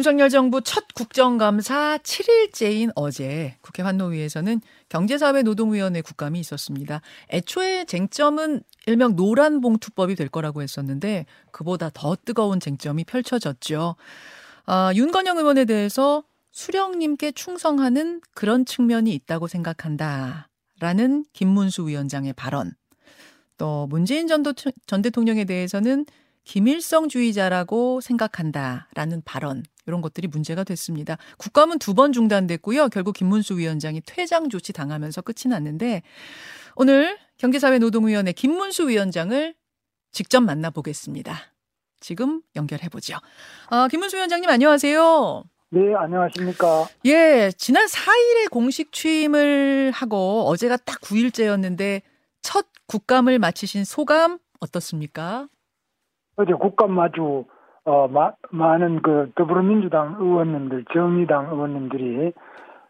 윤석열 정부 첫 국정감사 7일째인 어제 국회 환노위에서는 경제사회노동위원회 국감이 있었습니다. 애초에 쟁점은 일명 노란 봉투법이 될 거라고 했었는데 그보다 더 뜨거운 쟁점이 펼쳐졌죠. 아, 윤건영 의원에 대해서 수령님께 충성하는 그런 측면이 있다고 생각한다. 라는 김문수 위원장의 발언. 또 문재인 전, 전 대통령에 대해서는 김일성주의자라고 생각한다라는 발언 이런 것들이 문제가 됐습니다. 국감은 두 번 중단됐고요. 결국 김문수 위원장이 퇴장 조치 당하면서 끝이 났는데 오늘 경제사회노동위원회 김문수 위원장을 직접 만나보겠습니다. 지금 연결해 보죠. 아, 김문수 위원장님 안녕하세요. 네, 안녕하십니까. 예, 지난 4일에 공식 취임을 하고 어제가 딱 9일째였는데 첫 국감을 마치신 소감 어떻습니까? 어제 국감 마주 어, 마, 많은 그 더불어민주당 의원님들, 정의당 의원님들이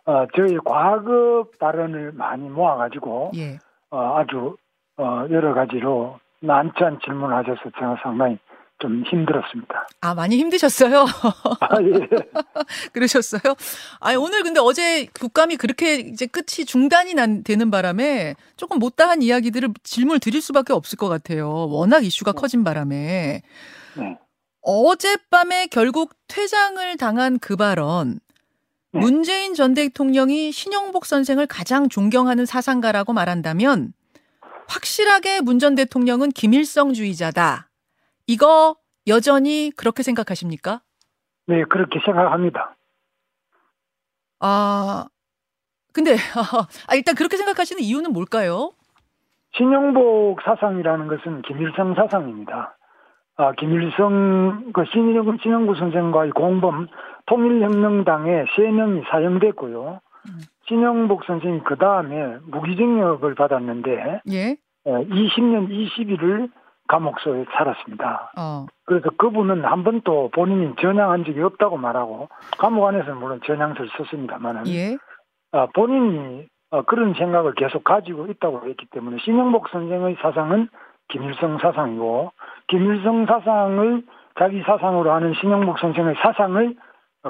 어, 저희 과거 발언을 많이 모아가지고 예. 어, 아주 어, 여러 가지로 난처한 질문을 하셔서 제가 상당히 좀 힘들었습니다. 아, 많이 힘드셨어요? 아, 예. 그러셨어요? 아, 오늘 근데 어제 국감이 그렇게 이제 끝이 중단이 난, 되는 바람에 조금 못다한 이야기들을 질문을 드릴 수밖에 없을 것 같아요. 워낙 이슈가 네. 커진 바람에. 네. 어젯밤에 결국 퇴장을 당한 그 발언. 네. 문재인 전 대통령이 신영복 선생을 가장 존경하는 사상가라고 말한다면 확실하게 문 전 대통령은 김일성주의자다. 이거 여전히 그렇게 생각하십니까? 네, 그렇게 생각합니다. 아, 근데 아, 일단 그렇게 생각하시는 이유는 뭘까요? 신영복 사상이라는 것은 김일성 사상입니다. 아, 김일성, 그 신영, 신영구 선생과의 공범 통일혁명당에 세 명이 사형됐고요. 음. 신영복 선생이 그 다음에 무기징역을 받았는데, 예? 20년 20일을 감옥소에 살았습니다. 어. 그래서 그분은 한 번도 본인이 전향한 적이 없다고 말하고, 감옥 안에서는 물론 전향서를 썼습니다만, 예? 아, 본인이 어, 그런 생각을 계속 가지고 있다고 했기 때문에 신영복 선생의 사상은 김일성 사상이고 김일성 사상을 자기 사상으로 하는 신영복 선생의 사상을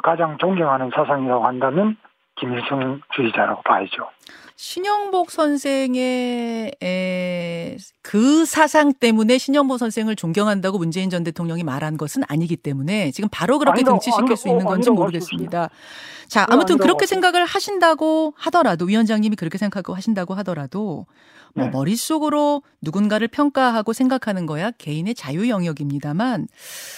가장 존경하는 사상이라고 한다면 김일성주의자라고 봐야죠. 신영복 선생의 그 사상 때문에 신영복 선생을 존경한다고 문재인 전 대통령이 말한 것은 아니기 때문에 지금 바로 그렇게 아니다, 등치시킬 아니다, 수 있는 건지 모르겠습니다. 자, 아무튼 그렇게 생각을 하신다고 하더라도 위원장님이 그렇게 생각하고 하신다고 하더라도 뭐 네. 머릿속으로 누군가를 평가하고 생각하는 거야 개인의 자유 영역입니다만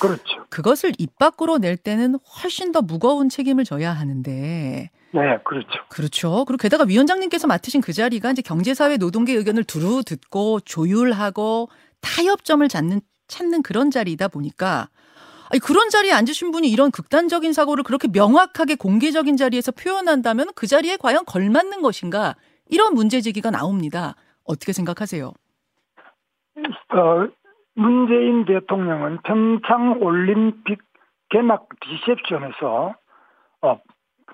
그렇죠. 그것을 입 밖으로 낼 때는 훨씬 더 무거운 책임을 져야 하는데 네, 그렇죠. 그렇죠. 그리고 게다가 위원장님께서 맡으신 그 자리가 이제 경제사회 노동계 의견을 두루 듣고 조율하고 타협점을 찾는 찾는 그런 자리이다 보니까 아니, 그런 자리에 앉으신 분이 이런 극단적인 사고를 그렇게 명확하게 공개적인 자리에서 표현한다면 그 자리에 과연 걸맞는 것인가 이런 문제 제기가 나옵니다. 어떻게 생각하세요? 어, 문재인 대통령은 평창 올림픽 개막 리셉션에서 어,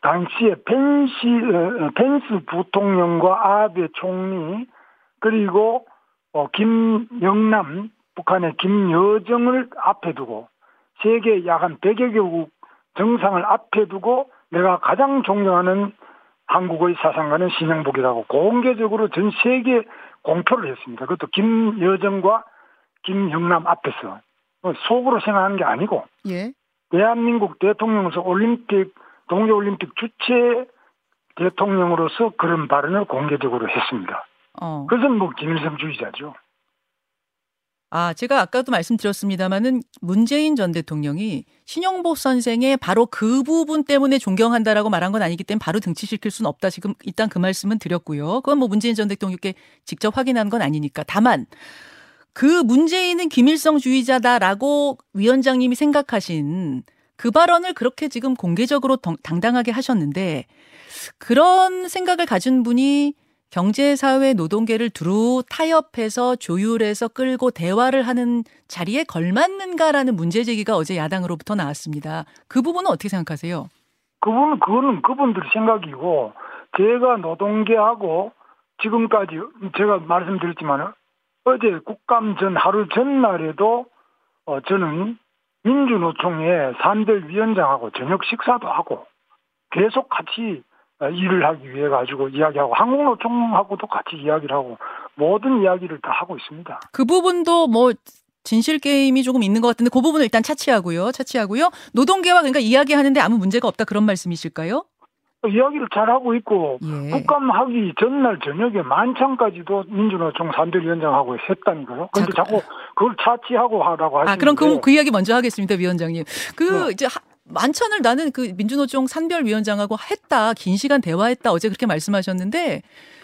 당시에 펜시, 어, 펜스 부통령과 아베 총리 그리고 어, 김영남 북한의 김여정을 앞에 두고 세계 약 한 100여 개국 정상을 앞에 두고 내가 가장 존경하는 한국의 사상가는 신영복이라고 공개적으로 전 세계 공표를 했습니다. 그것도 김여정과 김영남 앞에서 속으로 생각하는 게 아니고 예. 대한민국 대통령으로서 올림픽 동계올림픽 주최 대통령으로서 그런 발언을 공개적으로 했습니다. 어. 그것은 뭐 김일성주의자죠. 아, 제가 아까도 말씀드렸습니다마는 문재인 전 대통령이 신영복 선생의 바로 그 부분 때문에 존경한다라고 말한 건 아니기 때문에 바로 등치시킬 수는 없다. 지금 일단 그 말씀은 드렸고요. 그건 뭐 문재인 전 대통령께 직접 확인한 건 아니니까. 다만 그 문재인은 김일성 주의자다라고 위원장님이 생각하신 그 발언을 그렇게 지금 공개적으로 당당하게 하셨는데 그런 생각을 가진 분이 경제 사회 노동계를 두루 타협해서 조율해서 끌고 대화를 하는 자리에 걸맞는가라는 문제 제기가 어제 야당으로부터 나왔습니다. 그 부분은 어떻게 생각하세요? 그분은 그거는 그분들 생각이고 제가 노동계하고 지금까지 제가 말씀드렸지만 어제 국감 전 하루 전날에도 어 저는 민주노총의 산들 위원장하고 저녁 식사도 하고 계속 같이 어, 일을 하기 위해 가지고 이야기하고 한국노총하고도 같이 이야기를 하고 모든 이야기를 다 하고 있습니다. 그 부분도 뭐 진실 게임이 조금 있는 것 같은데 그 부분을 일단 차치하고요. 차치하고요. 노동계와 그러니까 이야기하는데 아무 문제가 없다 그런 말씀이실까요? 이야기를 잘 하고 있고 예. 국감 하기 전날 저녁에 만찬까지도 민주노총 산들위원장하고 했다니까요. 근데 자, 자꾸 그걸 차치하고 하라고 하시는데 아, 그럼 그, 그 이야기 먼저 하겠습니다, 위원장님. 그 네. 이제 하- 만찬을 나는 그 민주노총 산별위원장하고 했다, 긴 시간 대화했다 어제 그렇게 말씀하셨는데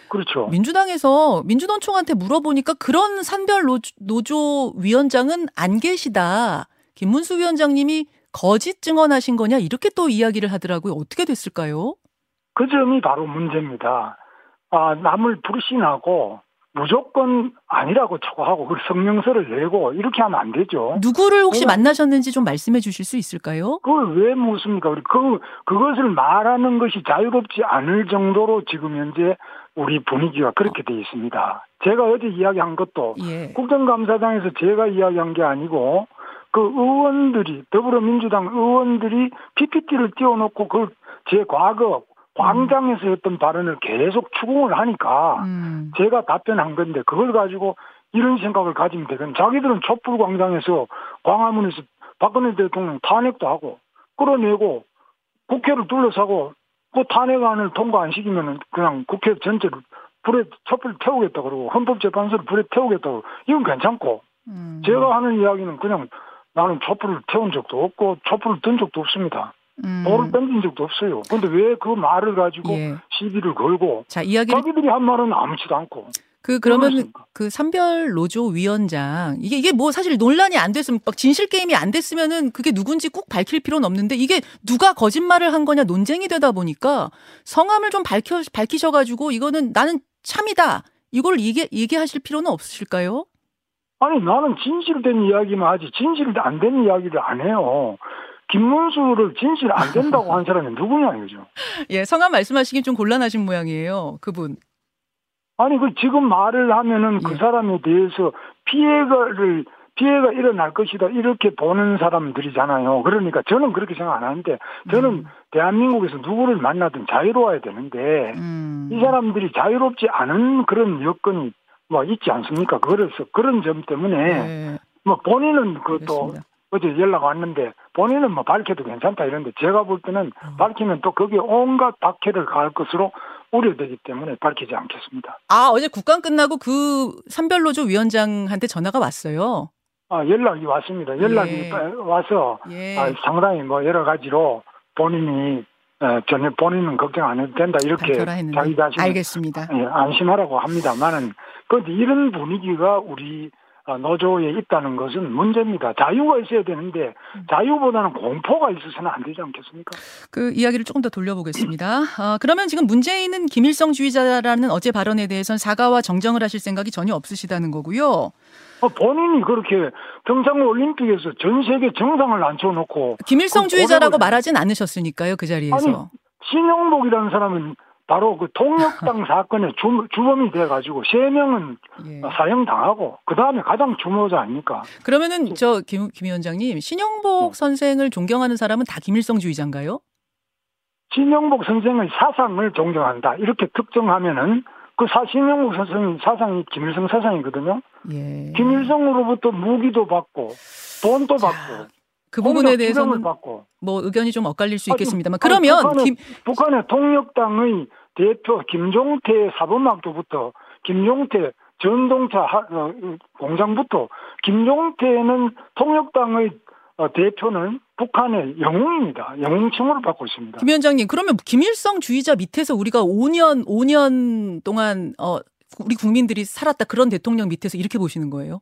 그렇죠. 민주당에서 민주노총한테 물어보니까 그런 산별 노조, 위원장은 안 계시다. 김문수 위원장님이 거짓 증언하신 거냐 이렇게 또 이야기를 하더라고요. 어떻게 됐을까요? 그 점이 바로 문제입니다. 아, 남을 불신하고 무조건 아니라고 촉구하고 그 성명서를 내고 이렇게 하면 안 되죠. 누구를 혹시 어. 만나셨는지 좀 말씀해 주실 수 있을까요? 그걸 왜 묻습니까? 우리 그 그것을 말하는 것이 자유롭지 않을 정도로 지금 현재 우리 분위기가 그렇게 돼 있습니다. 제가 어제 이야기한 것도 예. 국정감사장에서 제가 이야기한 게 아니고 그 의원들이 더불어민주당 의원들이 PPT를 띄워놓고 그 제 과거 광장에서 했던 발언을 계속 추궁을 하니까 음. 제가 답변한 건데 그걸 가지고 이런 생각을 가지면 되건 자기들은 촛불 광장에서 광화문에서 박근혜 대통령 탄핵도 하고 끌어내고 국회를 둘러싸고 그 탄핵안을 통과 안 시키면은 그냥 국회 전체를 불에 촛불 태우겠다 그러고 헌법재판소를 불에 태우겠다 고 이건 괜찮고 음. 제가 하는 이야기는 그냥 나는 촛불을 태운 적도 없고 촛불을 든 적도 없습니다. 음. 돌을 던진 적도 없어요. 근데 왜 그 말을 가지고 예. 시비를 걸고 자 이야기를 자기들이 한 말은 아무렇지도 않고 그 그러면 그렇습니까? 그 산별 노조 위원장 이게 이게 뭐 사실 논란이 안 됐으면 막 진실 게임이 안 됐으면은 그게 누군지 꼭 밝힐 필요는 없는데 이게 누가 거짓말을 한 거냐 논쟁이 되다 보니까 성함을 좀 밝혀 밝히셔 가지고 이거는 나는 참이다. 이걸 얘기 얘기하실 필요는 없으실까요? 아니 나는 진실된 이야기만 하지 진실 안된 이야기를 안 해요. 김문수를 진실 안 된다고 한 사람이 누구냐 이거죠. 예, 성함 말씀하시긴 좀 곤란하신 모양이에요. 그분. 아니 그 지금 말을 하면은 그 예. 사람에 대해서 피해가를 피해가 일어날 것이다 이렇게 보는 사람들이잖아요. 그러니까 저는 그렇게 생각 안 하는데 저는 음. 대한민국에서 누구를 만나든 자유로워야 되는데 음. 이 사람들이 자유롭지 않은 그런 여건이 뭐 있지 않습니까? 그래서 그런 점 때문에 예, 뭐 본인은 알겠습니다. 어제 연락 왔는데 본인은 뭐 밝혀도 괜찮다 이런데 제가 볼 때는 밝히면 또 거기에 온갖 박해를 가할 것으로 우려되기 때문에 밝히지 않겠습니다. 아, 어제 국감 끝나고 그 산별노조 위원장한테 전화가 왔어요. 아 연락이 왔습니다. 연락이 예. 와서 예. 아, 상당히 뭐 여러 가지로 본인이 어, 전혀 본인은 걱정 안 해도 된다 이렇게. 자기 자신 알겠습니다. 예, 안심하라고 합니다만은 그런데 이런 분위기가 우리 어, 노조에 있다는 것은 문제입니다. 자유가 있어야 되는데 음. 자유보다는 공포가 있어서는 안 되지 않겠습니까? 그 이야기를 조금 더 돌려보겠습니다. 아, 그러면 지금 문재인은 김일성 주의자라는 어제 발언에 대해서는 사과와 정정을 하실 생각이 전혀 없으시다는 거고요. 어, 본인이 그렇게 평창 올림픽에서 전 세계 정상을 앉혀놓고 김일성 주의자라고 고려를- 말하진 않으셨으니까요, 그 자리에서. 아니 신용복이라는 사람은 바로 그 통역당 사건의 주, 주범이 돼가지고 세 명은 예. 사형 당하고 그 다음에 가장 주모자 아닙니까? 그러면은 저김 김 위원장님 신영복 네. 선생을 존경하는 사람은 다 김일성주의자인가요? 신용복 선생의 사상을 존경한다 이렇게 특정하면은 그 사, 신용복 선생의 사상이 김일성 사상이거든요. 예. 김일성으로부터 무기도 받고 돈도 받고 그 부분에 대해서는 뭐 의견이 좀 엇갈릴 수 있겠습니다만 아니, 그러면 북한은, 김 북한의 통역당의 대표 김종태 사범학교부터 김종태 전동차 하- 어, 공장부터 김종태는 통역당의 어, 대표는 북한의 영웅입니다. 영웅 칭호를 받고 있습니다. 김 위원장님 그러면 김일성 주의자 밑에서 우리가 5년 5년 동안 어 우리 국민들이 살았다 그런 대통령 밑에서 이렇게 보시는 거예요?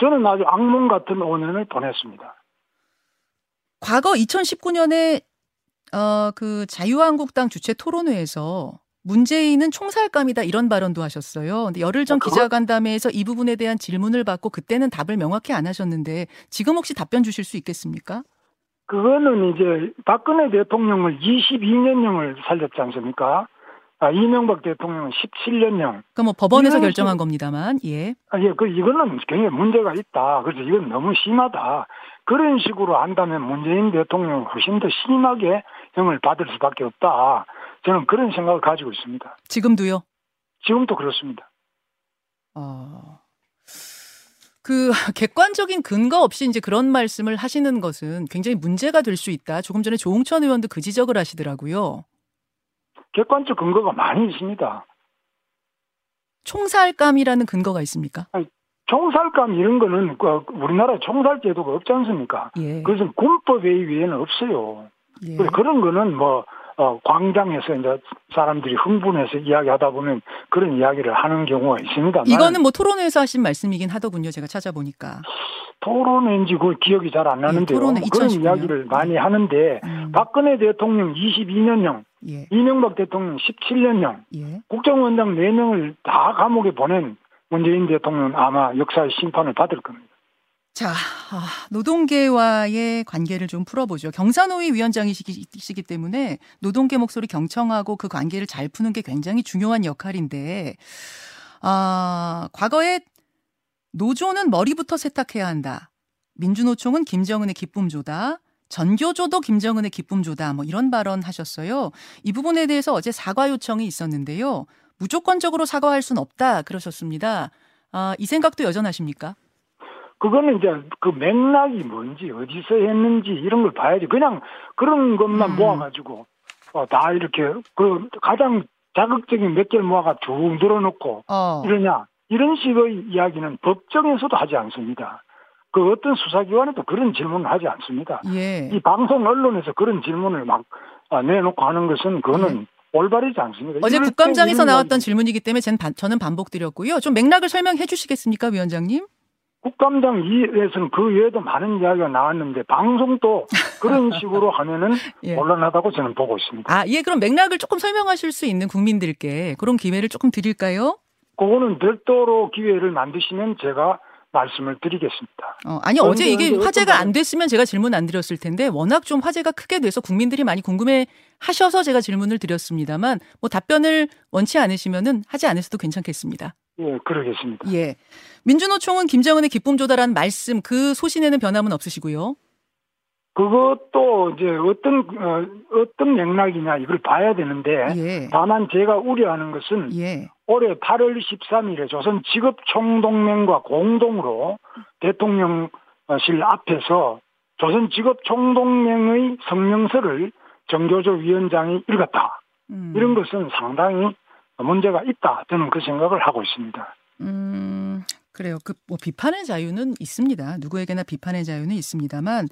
저는 아주 악몽 같은 5년을 보냈습니다. 과거 2019년에 어 그 자유한국당 주최 토론회에서 문재인은 총살감이다 이런 발언도 하셨어요. 근데 열흘 전 어, 기자간담회에서 이 부분에 대한 질문을 받고 그때는 답을 명확히 안 하셨는데 지금 혹시 답변 주실 수 있겠습니까? 그거는 이제 박근혜 대통령을 22년형을 살렸지 않습니까? 아, 이명박 대통령은 17년형. 그뭐 법원에서 결정한 겁니다만, 예. 아, 예, 그 이거는 굉장히 문제가 있다. 그래서 이건 너무 심하다. 그런 식으로 한다면 문재인 대통령은 훨씬 더 심하게 형을 받을 수밖에 없다. 저는 그런 생각을 가지고 있습니다. 지금도요. 지금도 그렇습니다. 어. 그 객관적인 근거 없이 이제 그런 말씀을 하시는 것은 굉장히 문제가 될 수 있다. 조금 전에 조홍천 의원도 그 지적을 하시더라고요. 객관적 근거가 많이 있습니다. 총살감이라는 근거가 있습니까? 총살감 이런 거는 그 우리나라에 총살 제도가 없지 않습니까? 예. 그것은 군법에 의해는 없어요. 예. 그래서 그런 거는 뭐 어, 광장에서 이제 사람들이 흥분해서 이야기하다 보면 그런 이야기를 하는 경우가 있습니다. 이거는 뭐 토론회에서 하신 말씀이긴 하더군요. 제가 찾아보니까. 토론인지 그 기억이 잘 안 나는데요. 예, 토론회 뭐 그런 2019 년. 이야기를 많이 하는데 음, 박근혜 대통령 22년형, 예. 이명박 대통령 17년형, 예. 국정원장 4명을 다 감옥에 보낸 문재인 대통령은 아마 역사의 심판을 받을 겁니다. 자, 아, 노동계와의 관계를 좀 풀어보죠. 경산호위 위원장이시기 때문에 노동계 목소리 경청하고 그 관계를 잘 푸는 게 굉장히 중요한 역할인데, 아, 과거에 노조는 머리부터 세탁해야 한다. 민주노총은 김정은의 기쁨조다. 전교조도 김정은의 기쁨조다. 뭐 이런 발언 하셨어요. 이 부분에 대해서 어제 사과 요청이 있었는데요. 무조건적으로 사과할 수는 없다. 그러셨습니다. 아, 이 생각도 여전하십니까? 그거는 이제 그 맥락이 뭔지 어디서 했는지 이런 걸 봐야지. 그냥 그런 것만 음. 모아가지고 어, 다 이렇게 그 가장 자극적인 몇 개를 모아가 쭉 늘어놓고 어. 이러냐 이런 식의 이야기는 법정에서도 하지 않습니다. 그 어떤 수사기관에도 그런 질문을 하지 않습니다. 예. 이 방송 언론에서 그런 질문을 막 아, 내놓고 하는 것은 그거는 올바르지 않습니다. 어제 국감장에서 나왔던 질문이기 때문에 저는 반복드렸고요. 좀 맥락을 설명해 주시겠습니까, 위원장님? 국감장 이에서는 그 외에도 많은 이야기가 나왔는데 방송도 그런 식으로 하면은 예. 곤란하다고 저는 보고 있습니다. 아, 예, 그럼 맥락을 조금 설명하실 수 있는 국민들께 그런 기회를 조금 드릴까요? 그거는 별도로 기회를 만드시면 제가 말씀을 드리겠습니다. 어, 아니, 어제 이게 화제가? 안 됐으면 제가 질문 안 드렸을 텐데, 워낙 좀 화제가 크게 돼서 국민들이 많이 궁금해 하셔서 제가 질문을 드렸습니다만, 뭐 답변을 원치 않으시면은 하지 않으셔도 괜찮겠습니다. 예, 그러겠습니다. 예. 민주노총은 김정은의 기쁨 조달한 말씀, 그 소신에는 변함은 없으시고요. 그것도 이제 어떤 어, 어떤 맥락이냐 이걸 봐야 되는데 예. 다만 제가 우려하는 것은 예. 올해 8월 13일에 조선 직업 총동맹과 공동으로 대통령실 앞에서 조선 직업 총동맹의 성명서를 정교조 위원장이 읽었다. 음. 이런 것은 상당히 문제가 있다. 저는 그 생각을 하고 있습니다. 음, 그래요. 그 뭐 비판의 자유는 있습니다. 누구에게나 비판의 자유는 있습니다만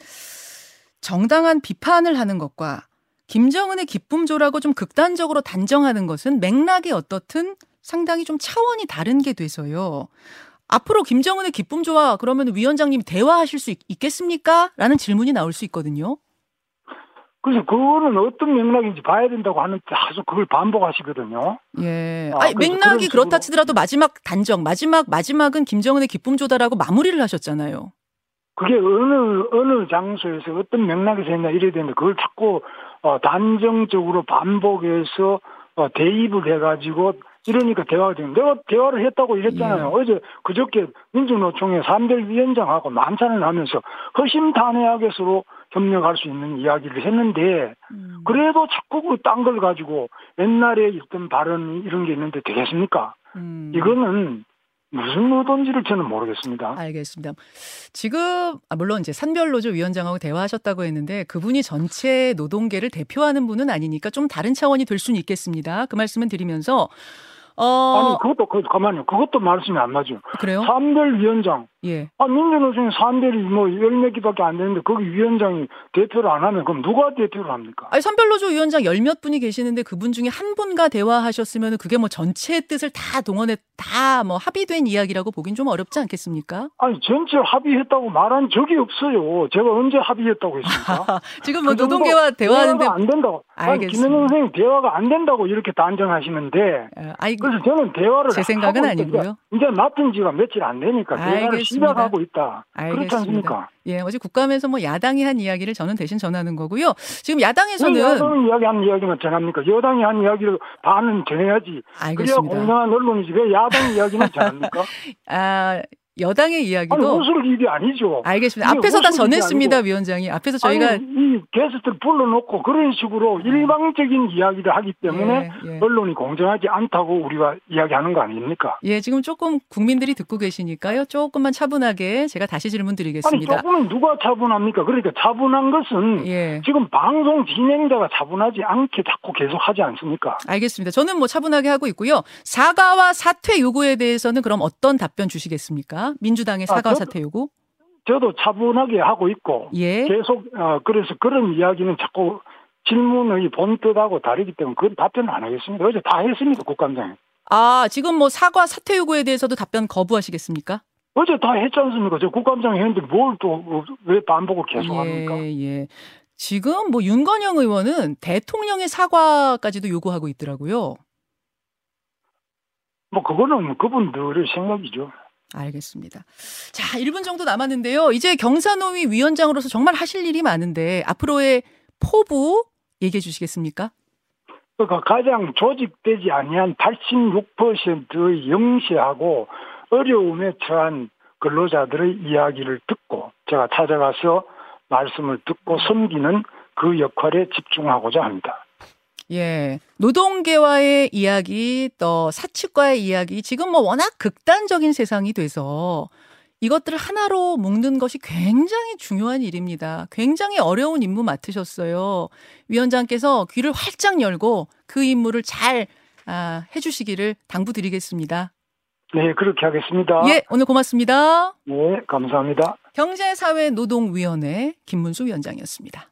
정당한 비판을 하는 것과 김정은의 기쁨조라고 좀 극단적으로 단정하는 것은 맥락이 어떻든 상당히 좀 차원이 다른 게 돼서요. 앞으로 김정은의 기쁨조와 그러면 위원장님이 대화하실 수 있, 있겠습니까? 라는 질문이 나올 수 있거든요. 그래서 그거는 어떤 맥락인지 봐야 된다고 하는데 계속 그걸 반복하시거든요. 예. 아, 아니, 맥락이 그렇다 치더라도 마지막 단정, 마지막, 마지막은 김정은의 기쁨조다라고 마무리를 하셨잖아요. 그게 어느 어느 장소에서 어떤 맥락에서 했냐 이래야 되는데 그걸 자꾸 어, 단정적으로 반복해서 어, 대입을 해가지고 이러니까 대화가 되는 내가 대화를 했다고 이랬잖아요. 예. 어제 그저께 민주노총의 3대 위원장하고 만찬을 하면서 허심탄회하게 서로 협력할 수 있는 이야기를 했는데 음. 그래도 자꾸 그 딴 걸 가지고 옛날에 있던 발언 이런 게 있는데 되겠습니까? 음. 이거는 무슨 의도인지를 저는 모르겠습니다. 알겠습니다. 지금 아, 물론 이제 산별노조 위원장하고 대화하셨다고 했는데 그분이 전체 노동계를 대표하는 분은 아니니까 좀 다른 차원이 될 수는 있겠습니다. 그 말씀은 드리면서 어 아니 그것도 그 가만요. 그것도 말씀이 안 맞아요. 그래요? 산별 위원장. 예. 아 민주노총에 산별이 뭐열몇 개밖에 안 되는데 거기 위원장이 대표를 안 하면 그럼 누가 대표를 합니까? 아니 산별노조 위원장 열 몇 분이 계시는데 그분 중에 한 분과 대화하셨으면 그게 뭐 전체의 뜻을 다 동원해 다 뭐 합의된 이야기라고 보긴 좀 어렵지 않겠습니까? 아니 전체 합의했다고 말한 적이 없어요. 제가 언제 합의했다고 했습니까? 지금 뭐 그 노동계와 대화하는데 안 된다고. 아니 알겠습니다. 김현영 선생님 대화가 안 된다고 이렇게 단정하시는데 어, 아이 그래서 저는 대화를 제 생각은. 아니고요. 이제 맡은 지가 며칠 안 되니까 대화를 알겠습니다. 시작하고 있다. 그렇지 알겠습니다. 않습니까? 예, 어제 국감에서 뭐 야당이 한 이야기를 저는 대신 전하는 거고요. 지금 왜 야당에서는 야당이 이야기한 이야기만 전합니까? 여당이 한 이야기를 반은 전해야지. 그래야 알겠습니다. 공정한 언론이지. 왜 야당 이야기만 전합니까? 아, 여당의 아니 이야기도 웃을 일이 아니죠. 알겠습니다. 앞에서 다 전했습니다, 아니고. 위원장이. 앞에서 저희가 아니, 이 게스트를 불러놓고 그런 식으로 일방적인 이야기를 하기 때문에 예, 예. 언론이 공정하지 않다고 우리가 이야기하는 거 아닙니까? 예, 지금 조금 국민들이 듣고 계시니까요. 조금만 차분하게 제가 다시 질문 아니 드리겠습니다. 조금은 누가 차분합니까? 그러니까 차분한 것은 예. 지금 방송 진행자가 차분하지 않게 자꾸 계속 하지 않습니까? 알겠습니다. 저는 뭐 차분하게 하고 있고요. 사과와 사퇴 요구에 대해서는 그럼 어떤 답변 주시겠습니까? 민주당의 아, 사과와 저도- 사퇴 요구? 저도 차분하게 하고 있고 예. 계속 어, 그래서 그런 이야기는 자꾸 질문의 본뜻하고 다르기 때문에 그건 답변을 안 하겠습니다. 어제 다 했습니다 국감장에. 아, 지금 뭐 사과 사퇴 요구에 대해서도 답변 거부하시겠습니까? 어제 다 했지 않습니까? 저 국감장에 했는데 뭘 또 왜 반복을 계속합니까? 예, 예. 지금 뭐 윤건영 의원은 대통령의 사과까지도 요구하고 있더라고요. 뭐 그거는 그분들의 생각이죠. 알겠습니다. 자, 1분 정도 남았는데요. 이제 경사노위 위원장으로서 정말 하실 일이 많은데 앞으로의 포부 얘기해 주시겠습니까? 그러니까 가장 조직되지 아니한 86%의 영시하고 어려움에 처한 근로자들의 이야기를 듣고 제가 찾아가서 말씀을 듣고 섬기는 그 역할에 집중하고자 합니다. 예. 노동계와의 이야기, 또 사측과의 이야기, 지금 뭐 워낙 극단적인 세상이 돼서 이것들을 하나로 묶는 것이 굉장히 중요한 일입니다. 굉장히 어려운 임무 맡으셨어요. 위원장께서 귀를 활짝 열고 그 임무를 잘 아, 해주시기를 당부드리겠습니다. 네, 그렇게 하겠습니다. 예, 오늘 고맙습니다. 네, 감사합니다. 경제사회노동위원회 김문수 위원장이었습니다.